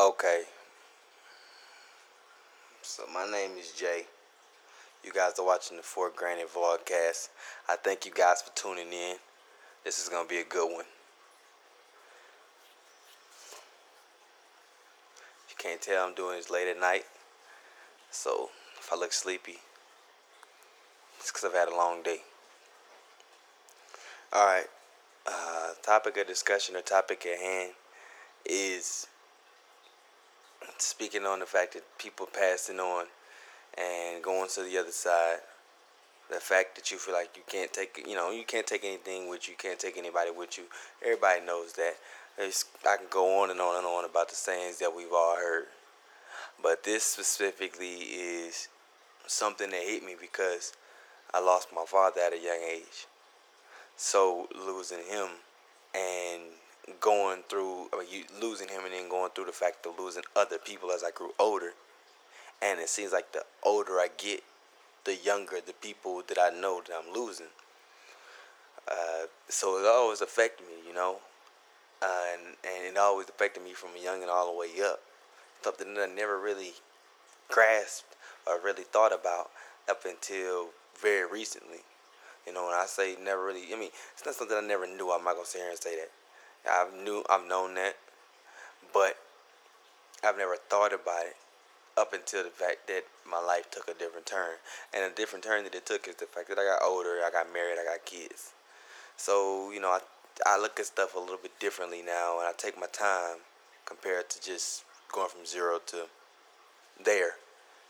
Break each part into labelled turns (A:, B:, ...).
A: Okay. So my name is Jay. You guys are watching the For Granted Vlogcast. I thank you guys for tuning in. This is gonna be a good one. You can't tell I'm doing this late at night. So if I look sleepy, it's because I've had a long day. Alright. Uh, topic of discussion or topic at hand is speaking on the fact that people passing on and going to the other side. The fact that you feel like you can't take, you know, you can't take anything with you, can't take anybody with you. Everybody knows that. It's, I can go on and on and on about the sayings that we've all heard. But this specifically is something that hit me because I lost my father at a young age. So losing him and going through I mean, you losing him and then going through the fact of losing other people as I grew older. And it seems like the older I get, the younger the people that I know that I'm losing. Uh, so it always affected me, you know, uh, and and it always affected me from young and all the way up. Something that I never really grasped or really thought about up until very recently. You know, when I say never really, I mean, it's not something I never knew. I'm not gonna sit here and say that. I've knew, I've known that, but I've never thought about it up until the fact that my life took a different turn. And a different turn that it took is the fact that I got older, I got married, I got kids. So, you know, I, I look at stuff a little bit differently now and I take my time compared to just going from zero to there,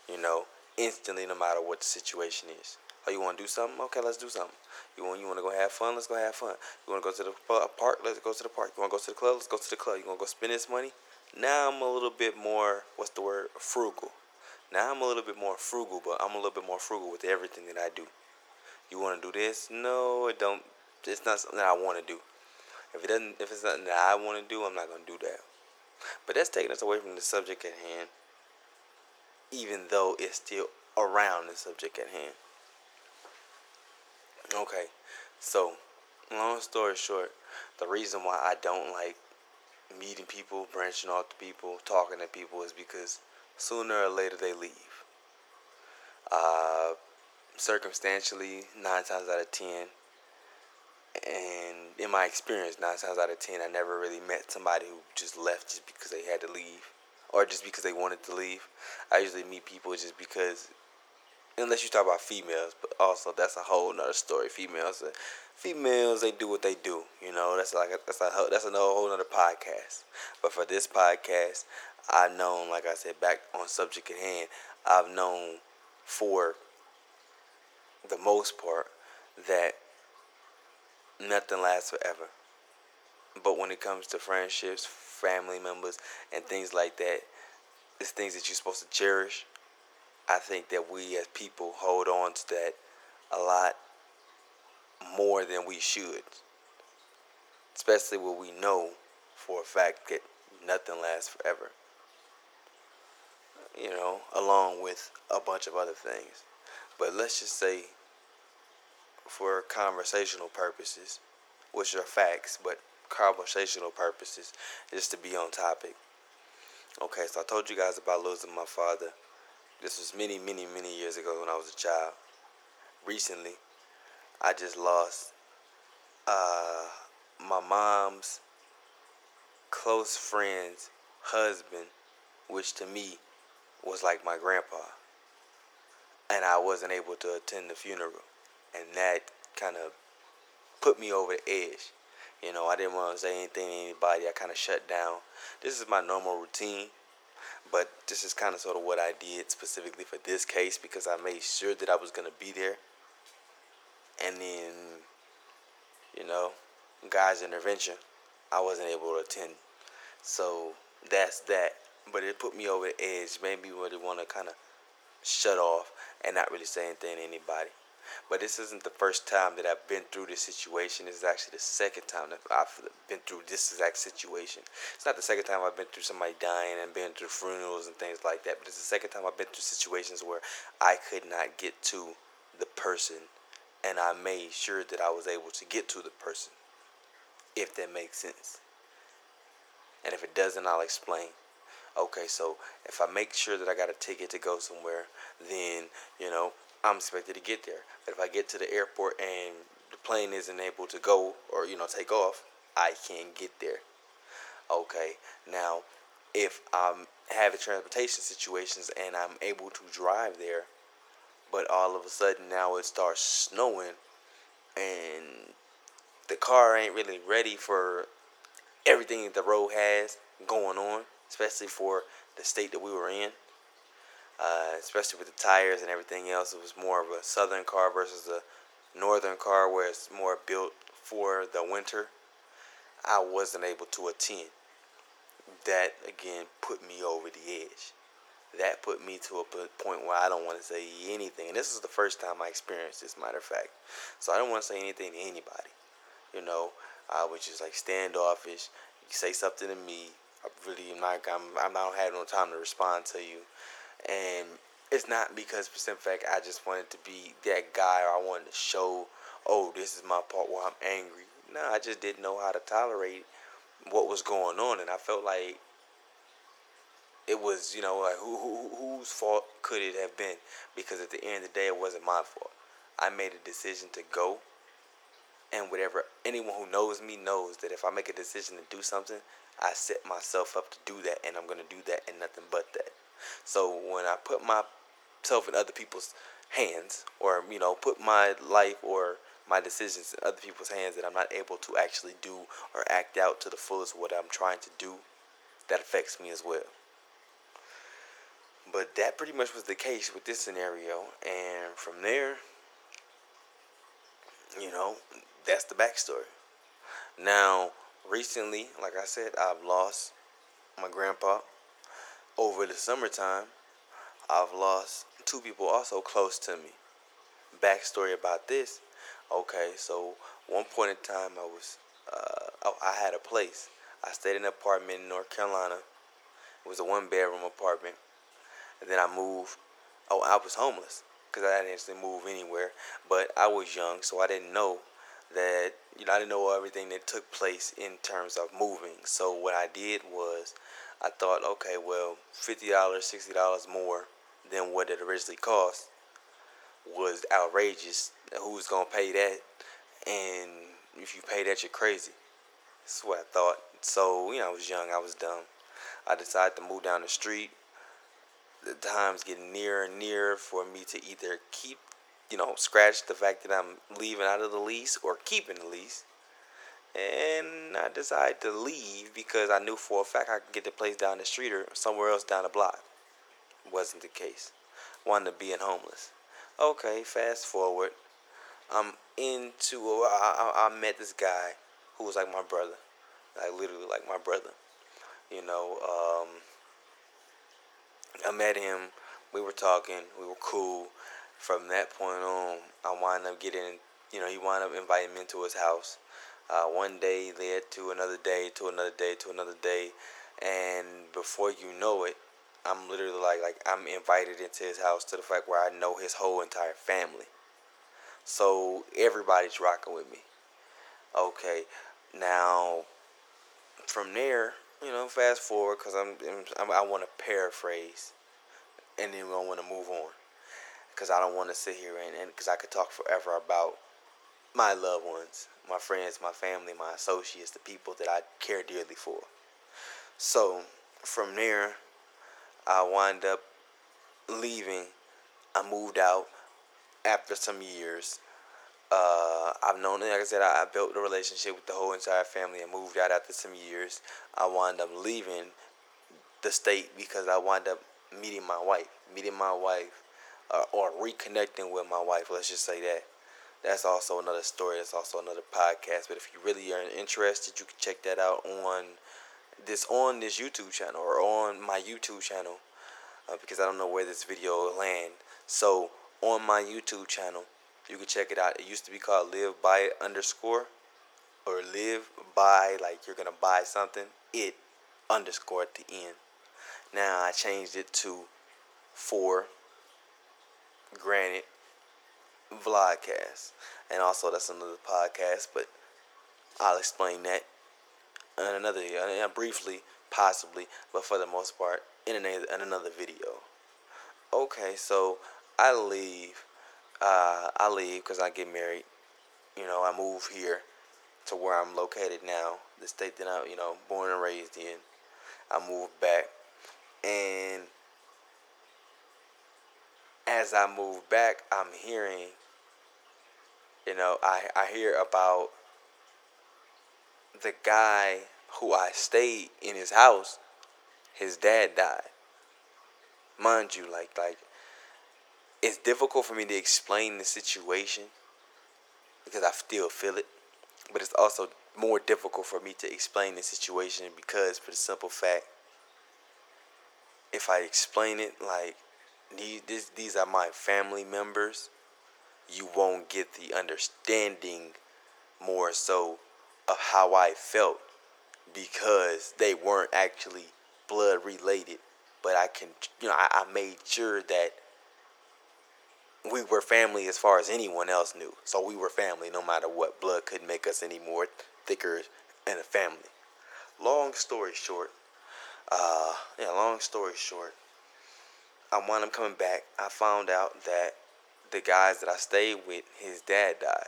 A: you know, instantly no matter what the situation is. Oh, you want to do something? Okay, let's do something. You want you want to go have fun? Let's go have fun. You want to go to the park? Let's go to the park. You want to go to the club? Let's go to the club. You want to go spend this money? Now I'm a little bit more. What's the word? Frugal. Now I'm a little bit more frugal, but I'm a little bit more frugal with everything that I do. You want to do this? No, it don't. It's not something that I want to do. If it doesn't, if it's something that I want to do, I'm not gonna do that. But that's taking us away from the subject at hand, even though it's still around the subject at hand. Okay, so long story short, the reason why I don't like meeting people, branching off to people, talking to people is because sooner or later they leave. Uh, circumstantially, nine times out of ten, and in my experience, nine times out of ten, I never really met somebody who just left just because they had to leave or just because they wanted to leave. I usually meet people just because unless you talk about females, but also that's a whole nother story. Females, uh, females, they do what they do. You know, that's like a, that's a that's another whole nother podcast. But for this podcast, I've known, like I said, back on subject at hand, I've known for the most part that nothing lasts forever. But when it comes to friendships, family members, and things like that, it's things that you're supposed to cherish I think that we as people hold on to that a lot more than we should. Especially when we know for a fact that nothing lasts forever. You know, along with a bunch of other things. But let's just say, for conversational purposes, which are facts, but conversational purposes, just to be on topic. Okay, so I told you guys about losing my father this was many, many, many years ago when I was a child. Recently, I just lost uh, my mom's close friend's husband, which to me was like my grandpa. And I wasn't able to attend the funeral. And that kind of put me over the edge. You know, I didn't want to say anything to anybody. I kind of shut down. This is my normal routine. But this is kind of sort of what I did specifically for this case because I made sure that I was going to be there. And then, you know, God's intervention, I wasn't able to attend. So that's that. But it put me over the edge, made me really want to kind of shut off and not really say anything to anybody. But this isn't the first time that I've been through this situation. This is actually the second time that I've been through this exact situation. It's not the second time I've been through somebody dying and been through funerals and things like that, but it's the second time I've been through situations where I could not get to the person and I made sure that I was able to get to the person, if that makes sense. And if it doesn't, I'll explain. Okay, so if I make sure that I got a ticket to go somewhere, then you know I'm expected to get there. But if I get to the airport and the plane isn't able to go or you know take off, I can't get there. Okay, now if I'm having transportation situations and I'm able to drive there, but all of a sudden now it starts snowing and the car ain't really ready for everything that the road has going on, especially for the state that we were in. Uh, especially with the tires and everything else, it was more of a southern car versus a northern car where it's more built for the winter. I wasn't able to attend. That again put me over the edge. That put me to a point where I don't want to say anything. And this is the first time I experienced this, matter of fact. So I don't want to say anything to anybody. You know, I was just like standoffish. You say something to me, I really am not. I'm. I'm not have no time to respond to you, and it's not because for some fact I just wanted to be that guy or I wanted to show, oh, this is my part where I'm angry. No, I just didn't know how to tolerate what was going on, and I felt like it was, you know, like who, who whose fault could it have been? Because at the end of the day, it wasn't my fault. I made a decision to go and whatever anyone who knows me knows that if I make a decision to do something, I set myself up to do that and I'm going to do that and nothing but that. So when I put myself in other people's hands or you know, put my life or my decisions in other people's hands that I'm not able to actually do or act out to the fullest what I'm trying to do, that affects me as well. But that pretty much was the case with this scenario and from there you know, that's the backstory. Now, recently, like I said, I've lost my grandpa. Over the summertime, I've lost two people also close to me. Backstory about this. Okay, so one point in time, I was, uh, oh, I had a place. I stayed in an apartment in North Carolina. It was a one bedroom apartment. And then I moved. Oh, I was homeless because I didn't actually move anywhere. But I was young, so I didn't know that you know I didn't know everything that took place in terms of moving. So what I did was I thought, okay, well, fifty dollars, sixty dollars more than what it originally cost was outrageous. Who's gonna pay that? And if you pay that, you're crazy. That's what I thought. So you know, I was young, I was dumb. I decided to move down the street. The time's getting nearer and nearer for me to either keep you know, scratch the fact that I'm leaving out of the lease or keeping the lease. And I decided to leave because I knew for a fact I could get the place down the street or somewhere else down the block. Wasn't the case. Wanted to be in homeless. Okay, fast forward. I'm into. I, I, met this guy who was like my brother, like literally like my brother. You know, um, I met him. We were talking. We were cool from that point on, I wound up getting, you know, he wound up inviting me into his house. Uh, one day led to another day, to another day, to another day, and before you know it, I'm literally like, like I'm invited into his house to the fact where I know his whole entire family. So everybody's rocking with me. Okay, now from there, you know, fast forward because I'm, I'm I want to paraphrase, and then I want to move on because I don't want to sit here and because I could talk forever about my loved ones, my friends, my family, my associates, the people that I care dearly for. So from there, I wind up leaving. I moved out after some years. Uh, I've known, like I said, I, I built a relationship with the whole entire family and moved out after some years. I wound up leaving the state because I wound up meeting my wife. Meeting my wife uh, or reconnecting with my wife. Let's just say that. That's also another story. That's also another podcast. But if you really are interested, you can check that out on this on this YouTube channel or on my YouTube channel uh, because I don't know where this video will land. So on my YouTube channel, you can check it out. It used to be called Live by underscore or Live by like you're gonna buy something. It underscore at the end. Now I changed it to for Granted, vlogcast, and also that's another podcast. But I'll explain that in another briefly possibly, but for the most part, in another, in another video. Okay, so I leave. Uh, I leave because I get married. You know, I move here to where I'm located now, the state that I'm, you know, born and raised in. I move back, and as I move back, I'm hearing, you know, I, I hear about the guy who I stayed in his house, his dad died. Mind you, like like it's difficult for me to explain the situation because I still feel it. But it's also more difficult for me to explain the situation because for the simple fact if I explain it like these these are my family members, you won't get the understanding more so of how I felt because they weren't actually blood related. But I can, you know, I, I made sure that we were family as far as anyone else knew. So we were family no matter what. Blood couldn't make us any more thicker in a family. Long story short, uh, yeah, long story short, I wound up coming back. I found out that the guys that I stayed with, his dad died.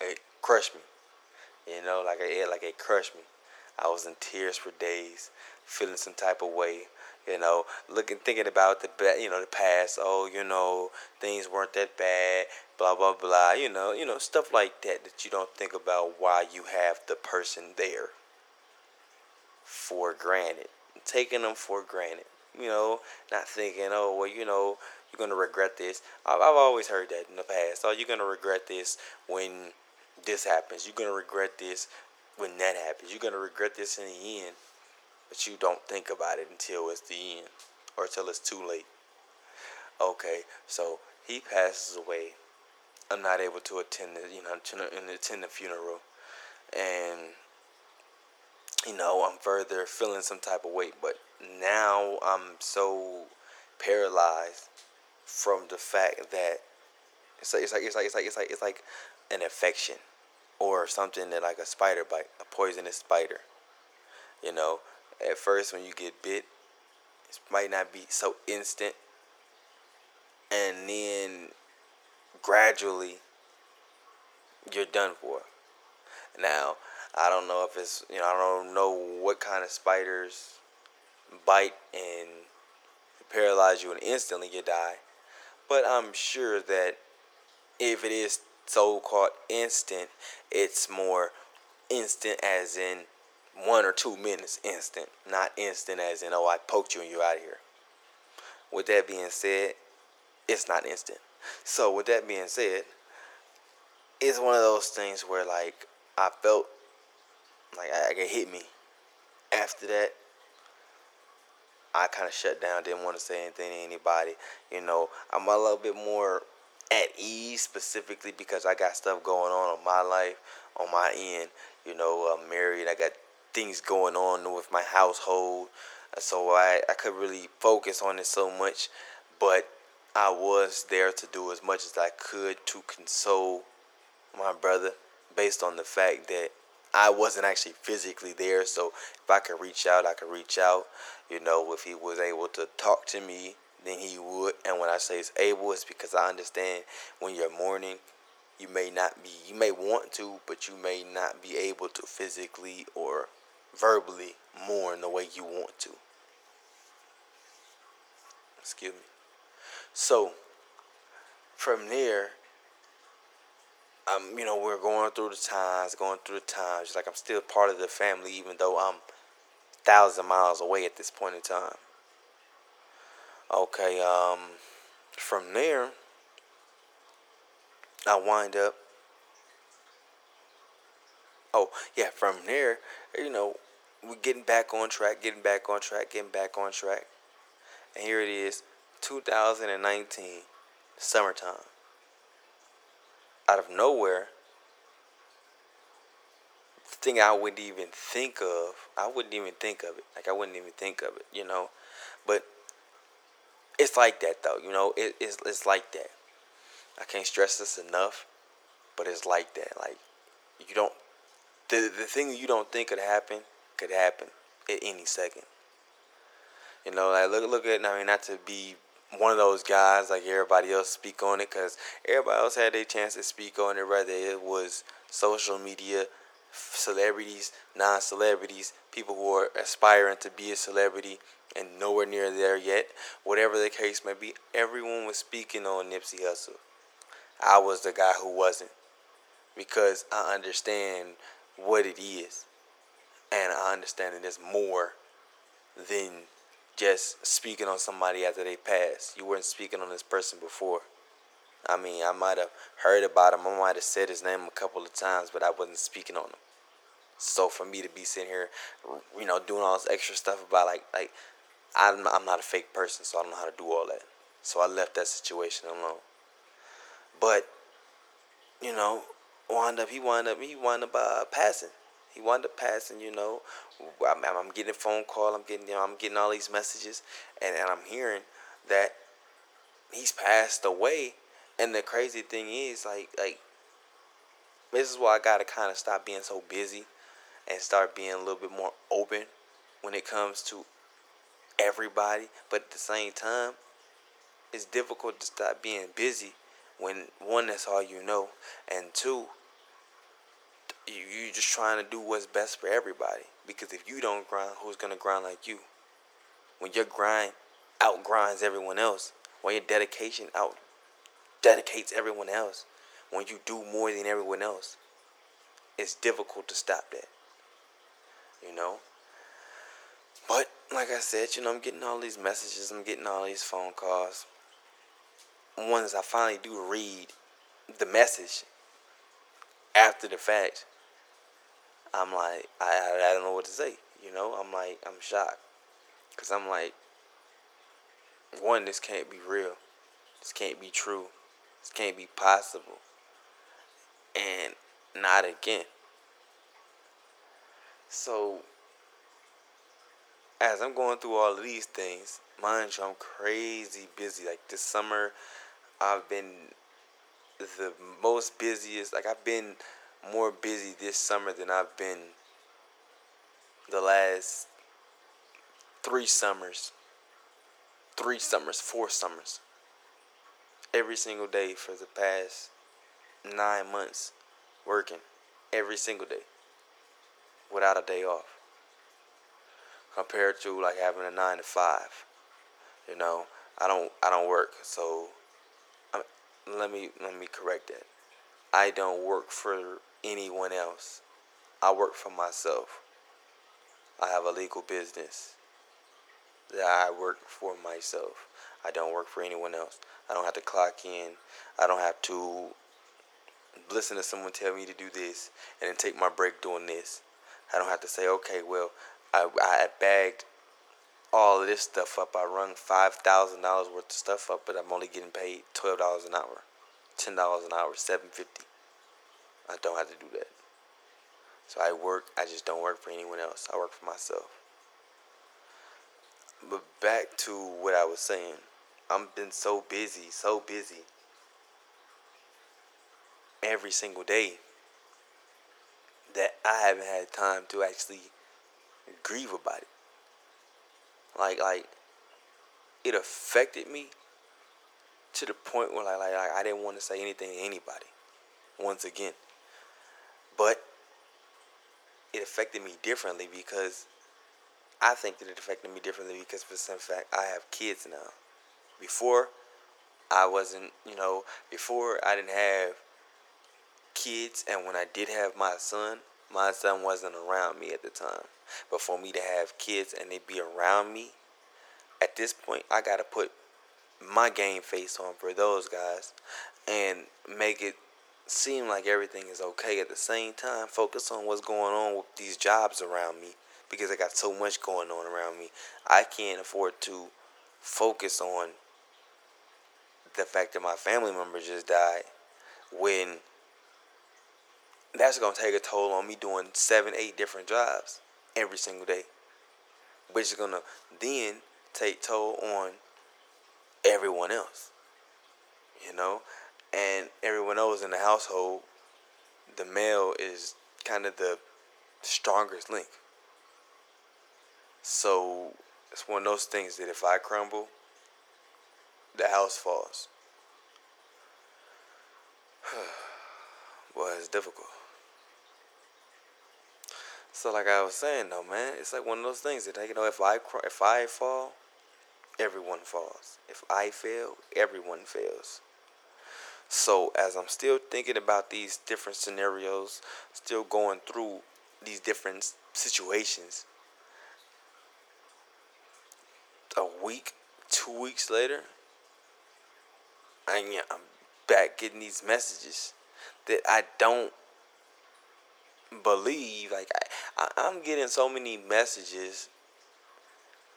A: It crushed me. You know, like it, like it crushed me. I was in tears for days, feeling some type of way. You know, looking, thinking about the, you know, the past. Oh, you know, things weren't that bad. Blah blah blah. You know, you know, stuff like that that you don't think about Why you have the person there. For granted, taking them for granted. You know, not thinking, oh well, you know, you're gonna regret this. I've, I've always heard that in the past. Oh, you're gonna regret this when this happens. You're gonna regret this when that happens. You're gonna regret this in the end, but you don't think about it until it's the end or until it's too late. Okay, so he passes away. I'm not able to attend the, you know, to attend the funeral, and you know, I'm further feeling some type of weight, but now I'm so paralyzed from the fact that it's like it's like it's like it's like it's like, it's like an infection or something that like a spider bite, a poisonous spider. You know, at first when you get bit, it might not be so instant, and then gradually you're done for. Now, I don't know if it's you know I don't know what kind of spiders bite and paralyze you and instantly you die, but I'm sure that if it is so called instant, it's more instant as in one or two minutes instant, not instant as in, oh, I poked you and you're out of here. With that being said, it's not instant. So, with that being said, it's one of those things where, like, I felt like I, it hit me. After that, I kind of shut down, didn't want to say anything to anybody. You know, I'm a little bit more at ease specifically because I got stuff going on in my life, on my end. You know, I'm married. I got things going on with my household, uh, so I I could really focus on it so much, but I was there to do as much as I could to console my brother, based on the fact that I wasn't actually physically there. So if I could reach out, I could reach out. You know, if he was able to talk to me then he would. And when I say it's able, it's because I understand when you're mourning, you may not be, you may want to, but you may not be able to physically or verbally mourn the way you want to. Excuse me. So, from there, um, you know, we're going through the times, going through the times. Like I'm still part of the family, even though I'm thousand miles away at this point in time. Okay, um, from there, I wind up. Oh, yeah, from there, you know, we're getting back on track, getting back on track, getting back on track. And here it is, 2019, summertime. Out of nowhere, thing I wouldn't even think of, I wouldn't even think of it. Like, I wouldn't even think of it, you know? But it's like that though, you know. It, it's it's like that. I can't stress this enough, but it's like that. Like you don't the the thing you don't think could happen could happen, at any second. You know, like look look at I mean not to be one of those guys like everybody else speak on it because everybody else had their chance to speak on it whether it was social media celebrities non-celebrities people who are aspiring to be a celebrity and nowhere near there yet whatever the case may be everyone was speaking on nipsey hussle i was the guy who wasn't because i understand what it is and i understand it is more than just speaking on somebody after they pass. You weren't speaking on this person before. I mean, I might have heard about him. I might have said his name a couple of times, but I wasn't speaking on him. So for me to be sitting here, you know, doing all this extra stuff about like like I'm I'm not a fake person, so I don't know how to do all that. So I left that situation alone. But you know, wind up he wound up he wound up uh, passing. He wound up passing, you know. I'm, I'm getting a phone call. I'm getting, you know, I'm getting all these messages, and, and I'm hearing that he's passed away. And the crazy thing is, like, like this is why I gotta kind of stop being so busy and start being a little bit more open when it comes to everybody. But at the same time, it's difficult to stop being busy when one, that's all you know, and two, you are just trying to do what's best for everybody. Because if you don't grind, who's gonna grind like you? When your grind outgrinds everyone else, when your dedication out dedicates everyone else, when you do more than everyone else, it's difficult to stop that. You know? But like I said, you know, I'm getting all these messages, I'm getting all these phone calls. Once I finally do read the message after the fact, I'm like, I, I don't know what to say. You know, I'm like, I'm shocked. Because I'm like, one, this can't be real. This can't be true. This can't be possible. And not again. So, as I'm going through all of these things, mind you, I'm crazy busy. Like this summer, I've been the most busiest. Like I've been more busy this summer than I've been the last three summers. Three summers, four summers. Every single day for the past nine months working. Every single day. Without a day off. Compared to like having a nine to five. You know, I don't I don't work, so I'm, let me let me correct that. I don't work for anyone else. I work for myself. I have a legal business that I work for myself. I don't work for anyone else. I don't have to clock in. I don't have to listen to someone tell me to do this and then take my break doing this. I don't have to say, okay, well, I, I bagged all of this stuff up. I run five thousand dollars worth of stuff up, but I'm only getting paid twelve dollars an hour, ten dollars an hour, seven fifty. I don't have to do that. So I work, I just don't work for anyone else. I work for myself. But back to what I was saying. I've been so busy, so busy every single day that I haven't had time to actually grieve about it. Like like it affected me to the point where like, like I didn't want to say anything to anybody once again. But it affected me differently because I think that it affected me differently because for some fact I have kids now. Before I wasn't, you know, before I didn't have kids and when I did have my son, my son wasn't around me at the time. But for me to have kids and they be around me, at this point I gotta put my game face on for those guys and make it seem like everything is okay at the same time focus on what's going on with these jobs around me because I got so much going on around me. I can't afford to focus on the fact that my family member just died when that's to take a toll on me doing seven, eight different jobs every single day, which is to then take toll on everyone else. You know, and everyone else in the household, the male is kind of the strongest link. So it's one of those things that if I crumble, the house falls. Boy, it's difficult. So like I was saying though, man, it's like one of those things that you know if I if I fall, everyone falls. If I fail, everyone fails. So as I'm still thinking about these different scenarios, still going through these different situations, a week, two weeks later, I'm back getting these messages that I don't believe. Like I, I, I'm getting so many messages,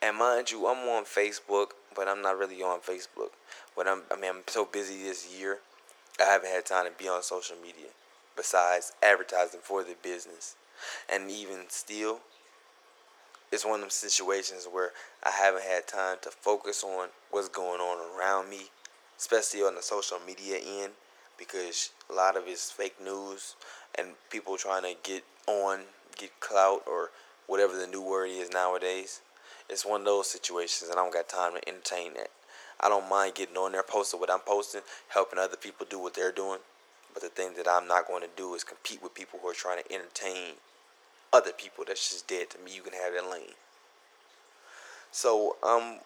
A: and mind you, I'm on Facebook, but I'm not really on Facebook. But I'm, I mean, I'm so busy this year, I haven't had time to be on social media. Besides advertising for the business, and even still, it's one of them situations where I haven't had time to focus on what's going on around me, especially on the social media end, because a lot of it's fake news and people trying to get on, get clout, or whatever the new word is nowadays. It's one of those situations, and I don't got time to entertain that. I don't mind getting on there, posting what I'm posting, helping other people do what they're doing. But the thing that I'm not going to do is compete with people who are trying to entertain other people that's just dead to me. You can have that lane. So I'm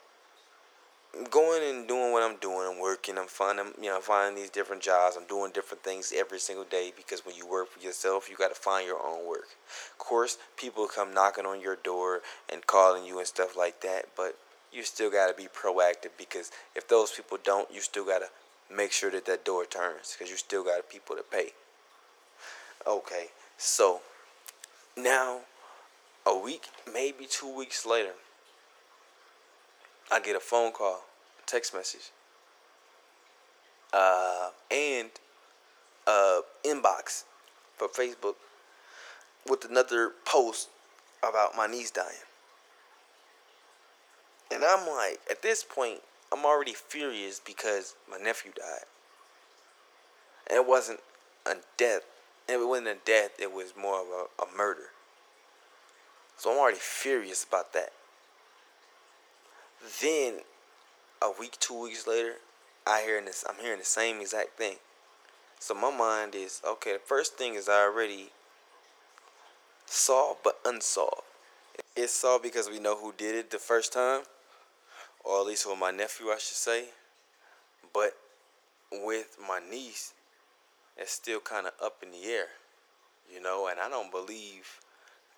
A: going and doing what I'm doing. I'm working. I'm finding, you know, finding these different jobs. I'm doing different things every single day because when you work for yourself, you got to find your own work. Of course, people come knocking on your door and calling you and stuff like that, but you still got to be proactive because if those people don't, you still got to make sure that that door turns because you still got people to pay. Okay, so now, a week, maybe two weeks later, I get a phone call, text message, uh, and inbox for Facebook with another post about my niece dying. And I'm like, at this point, I'm already furious because my nephew died. And it wasn't a death it wasn't a death, it was more of a, a murder. So I'm already furious about that. Then a week, two weeks later, I hear this I'm hearing the same exact thing. So my mind is okay, the first thing is I already solved but unsolved. It's solved because we know who did it the first time, or at least with my nephew, I should say. But with my niece, it's still kind of up in the air, you know, and I don't believe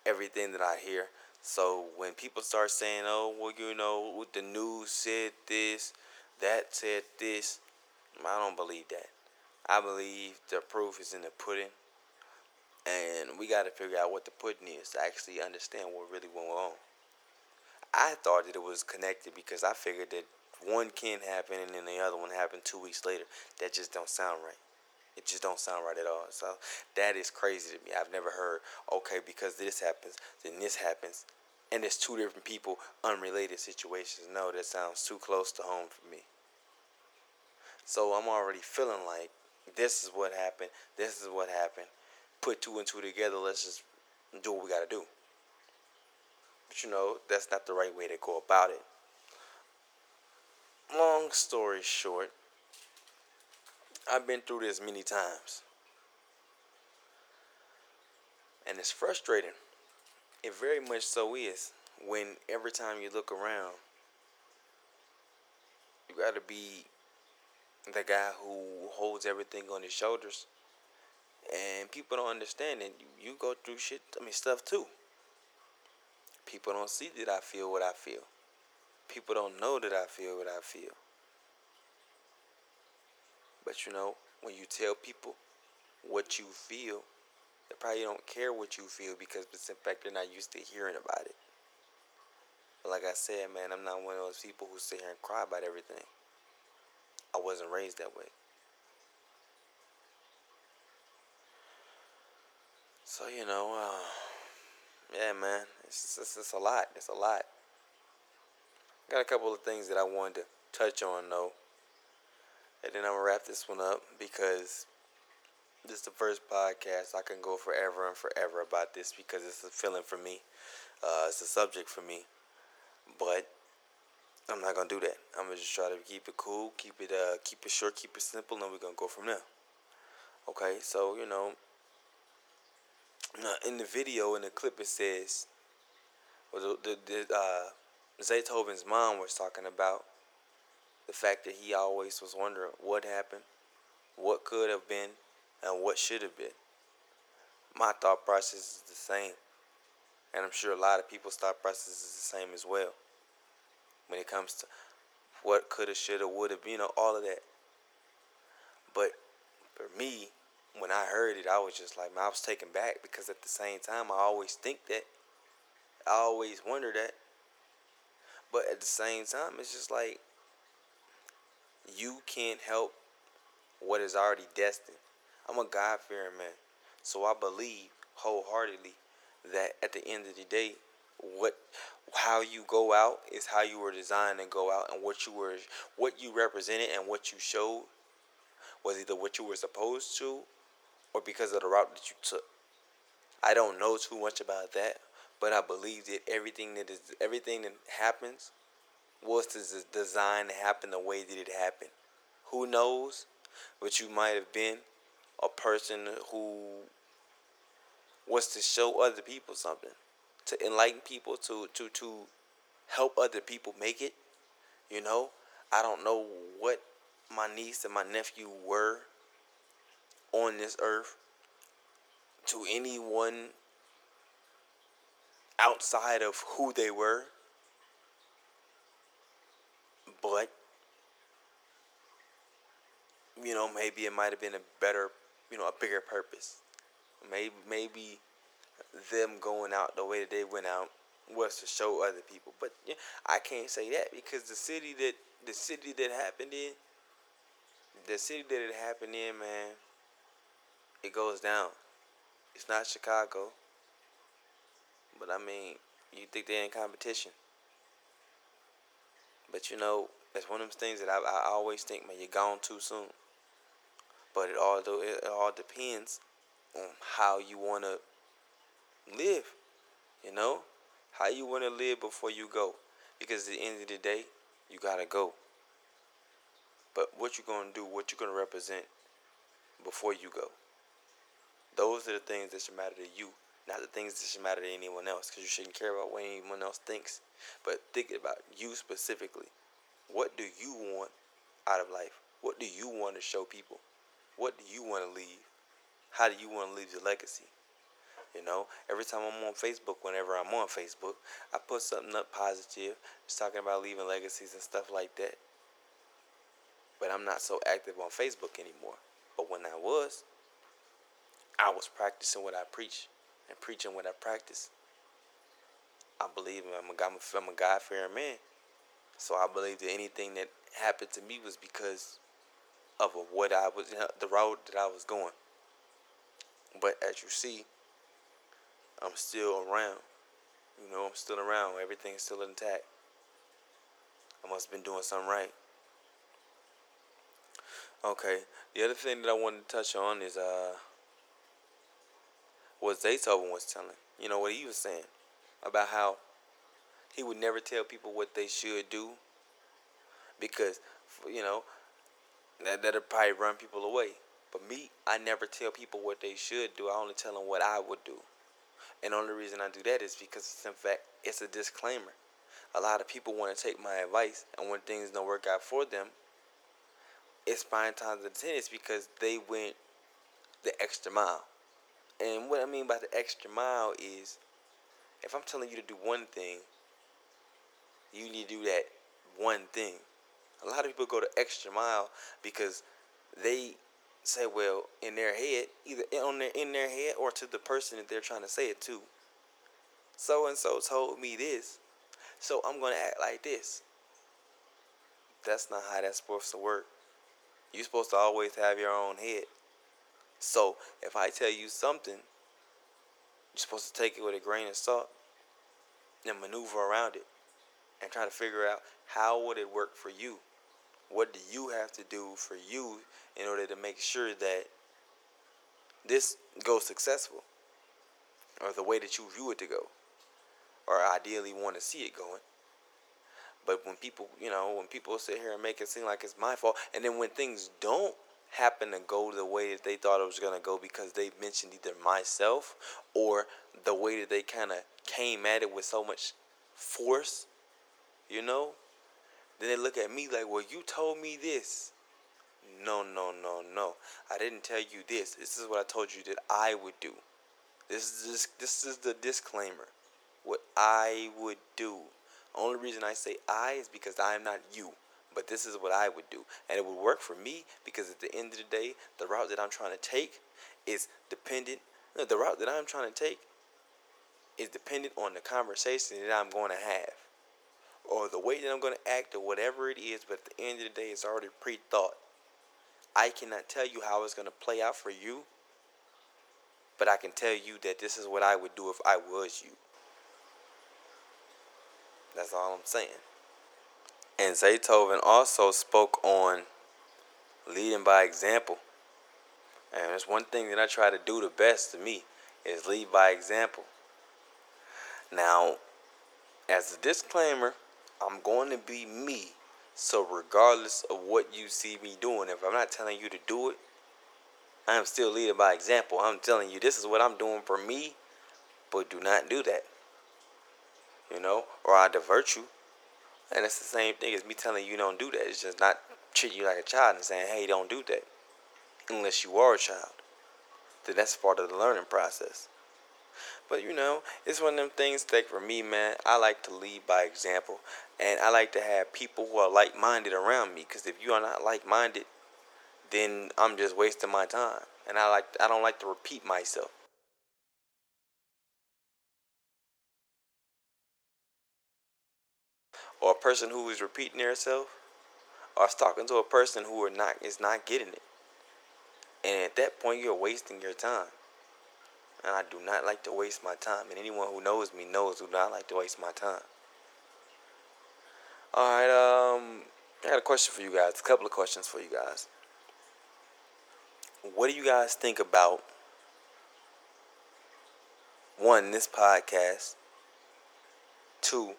A: everything that I hear. So when people start saying, "Oh, well, you know, the news said this, that said this," I don't believe that. I believe the proof is in the pudding, and we got to figure out what the pudding is to actually understand what really went on. I thought that it was connected because I figured that one can happen and then the other one happened two weeks later. That just don't sound right. It just don't sound right at all. So that is crazy to me. I've never heard, okay, because this happens, then this happens. And it's two different people, unrelated situations. No, that sounds too close to home for me. So I'm already feeling like this is what happened. This is what happened. Put two and two together. Let's just do what we got to do. But you know, that's not the right way to go about it. Long story short, I've been through this many times. And it's frustrating. It very much so is when every time you look around, you got to be the guy who holds everything on his shoulders. And people don't understand it. You go through shit, I mean, stuff too. People don't see that I feel what I feel. People don't know that I feel what I feel. But you know, when you tell people what you feel, they probably don't care what you feel because in fact they're not used to hearing about it. But like I said, man, I'm not one of those people who sit here and cry about everything. I wasn't raised that way. So you know, uh, yeah, man, it's, it's it's a lot. It's a lot. Got a couple of things that I wanted to touch on though. And then I'm gonna wrap this one up because this is the first podcast. I can go forever and forever about this because it's a feeling for me. Uh, it's a subject for me. But I'm not gonna do that. I'm gonna just try to keep it cool, keep it uh, keep it short, keep it simple, and we're gonna go from there. Okay, so you know, in the video in the clip it says, well, the, the, the uh, Zaytoven's mom was talking about the fact that he always was wondering what happened, what could have been, and what should have been. My thought process is the same. And I'm sure a lot of people's thought process is the same as well. When it comes to what coulda, shoulda, woulda, you know, all of that. But for me, when I heard it, I was just like, man, I was taken back because at the same time, I always think that. I always wonder that. But at the same time, it's just like you can't help what is already destined. I'm a God fearing man. So I believe wholeheartedly that at the end of the day, what how you go out is how you were designed to go out and what you were what you represented and what you showed was either what you were supposed to or because of the route that you took. I don't know too much about that, but I believe that everything that is everything that happens was designed to happen the way that it happened. Who knows? But you might have been a person who was to show other people something, to enlighten people, to to to help other people make it. You know, I don't know what my niece and my nephew were on this earth to anyone outside of who they were. But, you know, maybe it might have been a better, you know, a bigger purpose. Maybe, maybe them going out the way that they went out was to show other people. But yeah, I can't say that because the city that the city that happened in, the city that it happened in, man, it goes down. It's not Chicago. But I mean, you think they're in competition. But you know, it's one of those things that I, I always think, man, you're gone too soon. But it all it all depends on how you want to live. You know, how you want to live before you go. Because at the end of the day, you gotta go. But what you're gonna do? What you're gonna represent before you go? Those are the things that should matter to you, not the things that should matter to anyone else. Because you shouldn't care about what anyone else thinks, but think about you specifically. What do you want out of life? What do you want to show people? What do you want to leave? How do you want to leave your legacy? You know, every time I'm on Facebook, whenever I'm on Facebook, I put something up positive, just talking about leaving legacies and stuff like that. But I'm not so active on Facebook anymore. But when I was, I was practicing what I preach and preaching what I practice. I believe I'm a, I'm a God fearing man. So I believe that anything that happened to me was because of what I was, the road that I was going. But as you see, I'm still around. You know, I'm still around. Everything's still intact. I must have been doing something right. Okay. The other thing that I wanted to touch on is uh what Zaytoven was telling. You know what he was saying about how he would never tell people what they should do because you know that that'll probably run people away. But me, I never tell people what they should do. I only tell them what I would do. And the only reason I do that is because it's in fact it's a disclaimer. A lot of people want to take my advice, and when things don't work out for them, it's fine times out of ten it's because they went the extra mile. And what I mean by the extra mile is if I'm telling you to do one thing, you need to do that one thing. A lot of people go the extra mile because they say, well, in their head, either on their in their head or to the person that they're trying to say it to. So and so told me this, so I'm gonna act like this. That's not how that's supposed to work. You're supposed to always have your own head. So if I tell you something, you're supposed to take it with a grain of salt and maneuver around it and try to figure out how would it work for you. What do you have to do for you in order to make sure that this goes successful or the way that you view it to go or ideally want to see it going. But when people, you know, when people sit here and make it seem like it's my fault, and then when things don't happen to go the way that they thought it was gonna go because they mentioned either myself or the way that they kind of came at it with so much force, you know, then they look at me like, well, you told me this. No, no, no, no. I didn't tell you this. This is what I told you that I would do. This is this, this is the disclaimer. What I would do. Only reason I say I is because I am not you. But this is what I would do. And it would work for me because at the end of the day, the route that I'm trying to take is dependent. No, the route that I'm trying to take is dependent on the conversation that I'm going to have. Or the way that I'm going to act or whatever it is. But at the end of the day, it's already pre thought. I cannot tell you how it's going to play out for you. But I can tell you that this is what I would do if I was you. That's all I'm saying. And Zaytoven also spoke on leading by example. And there's one thing that I try to do the best to me is lead by example. Now, as a disclaimer, I'm going to be me. So regardless of what you see me doing, if I'm not telling you to do it, I am still leading by example. I'm telling you this is what I'm doing for me, but do not do that. You know, or I divert you. And it's the same thing as me telling you don't do that. It's just not treating you like a child and saying, hey, don't do that. Unless you are a child. Then that's part of the learning process. But you know, it's one of them things that for me, man, I like to lead by example. And I like to have people who are like minded around me. Because if you are not like minded, then I'm just wasting my time. And I like I don't like to repeat myself. Or a person who is repeating themselves or talking to a person who are not is not getting it. And at that point you're wasting your time. And I do not like to waste my time. And anyone who knows me knows do not like to waste my time. Alright, um I got a question for you guys, a couple of questions for you guys. What do you guys think about one, this podcast? Two,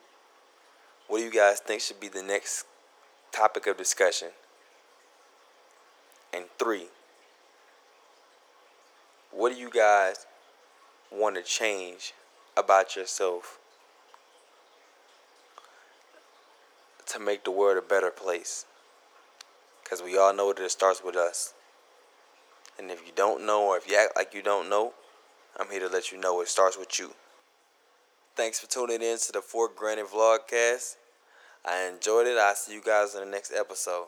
A: what do you guys think should be the next topic of discussion? And three, what do you guys want to change about yourself to make the world a better place? Because we all know that it starts with us. And if you don't know, or if you act like you don't know, I'm here to let you know it starts with you. Thanks for tuning in to the For Granted Vlogcast. I enjoyed it. I'll see you guys in the next episode.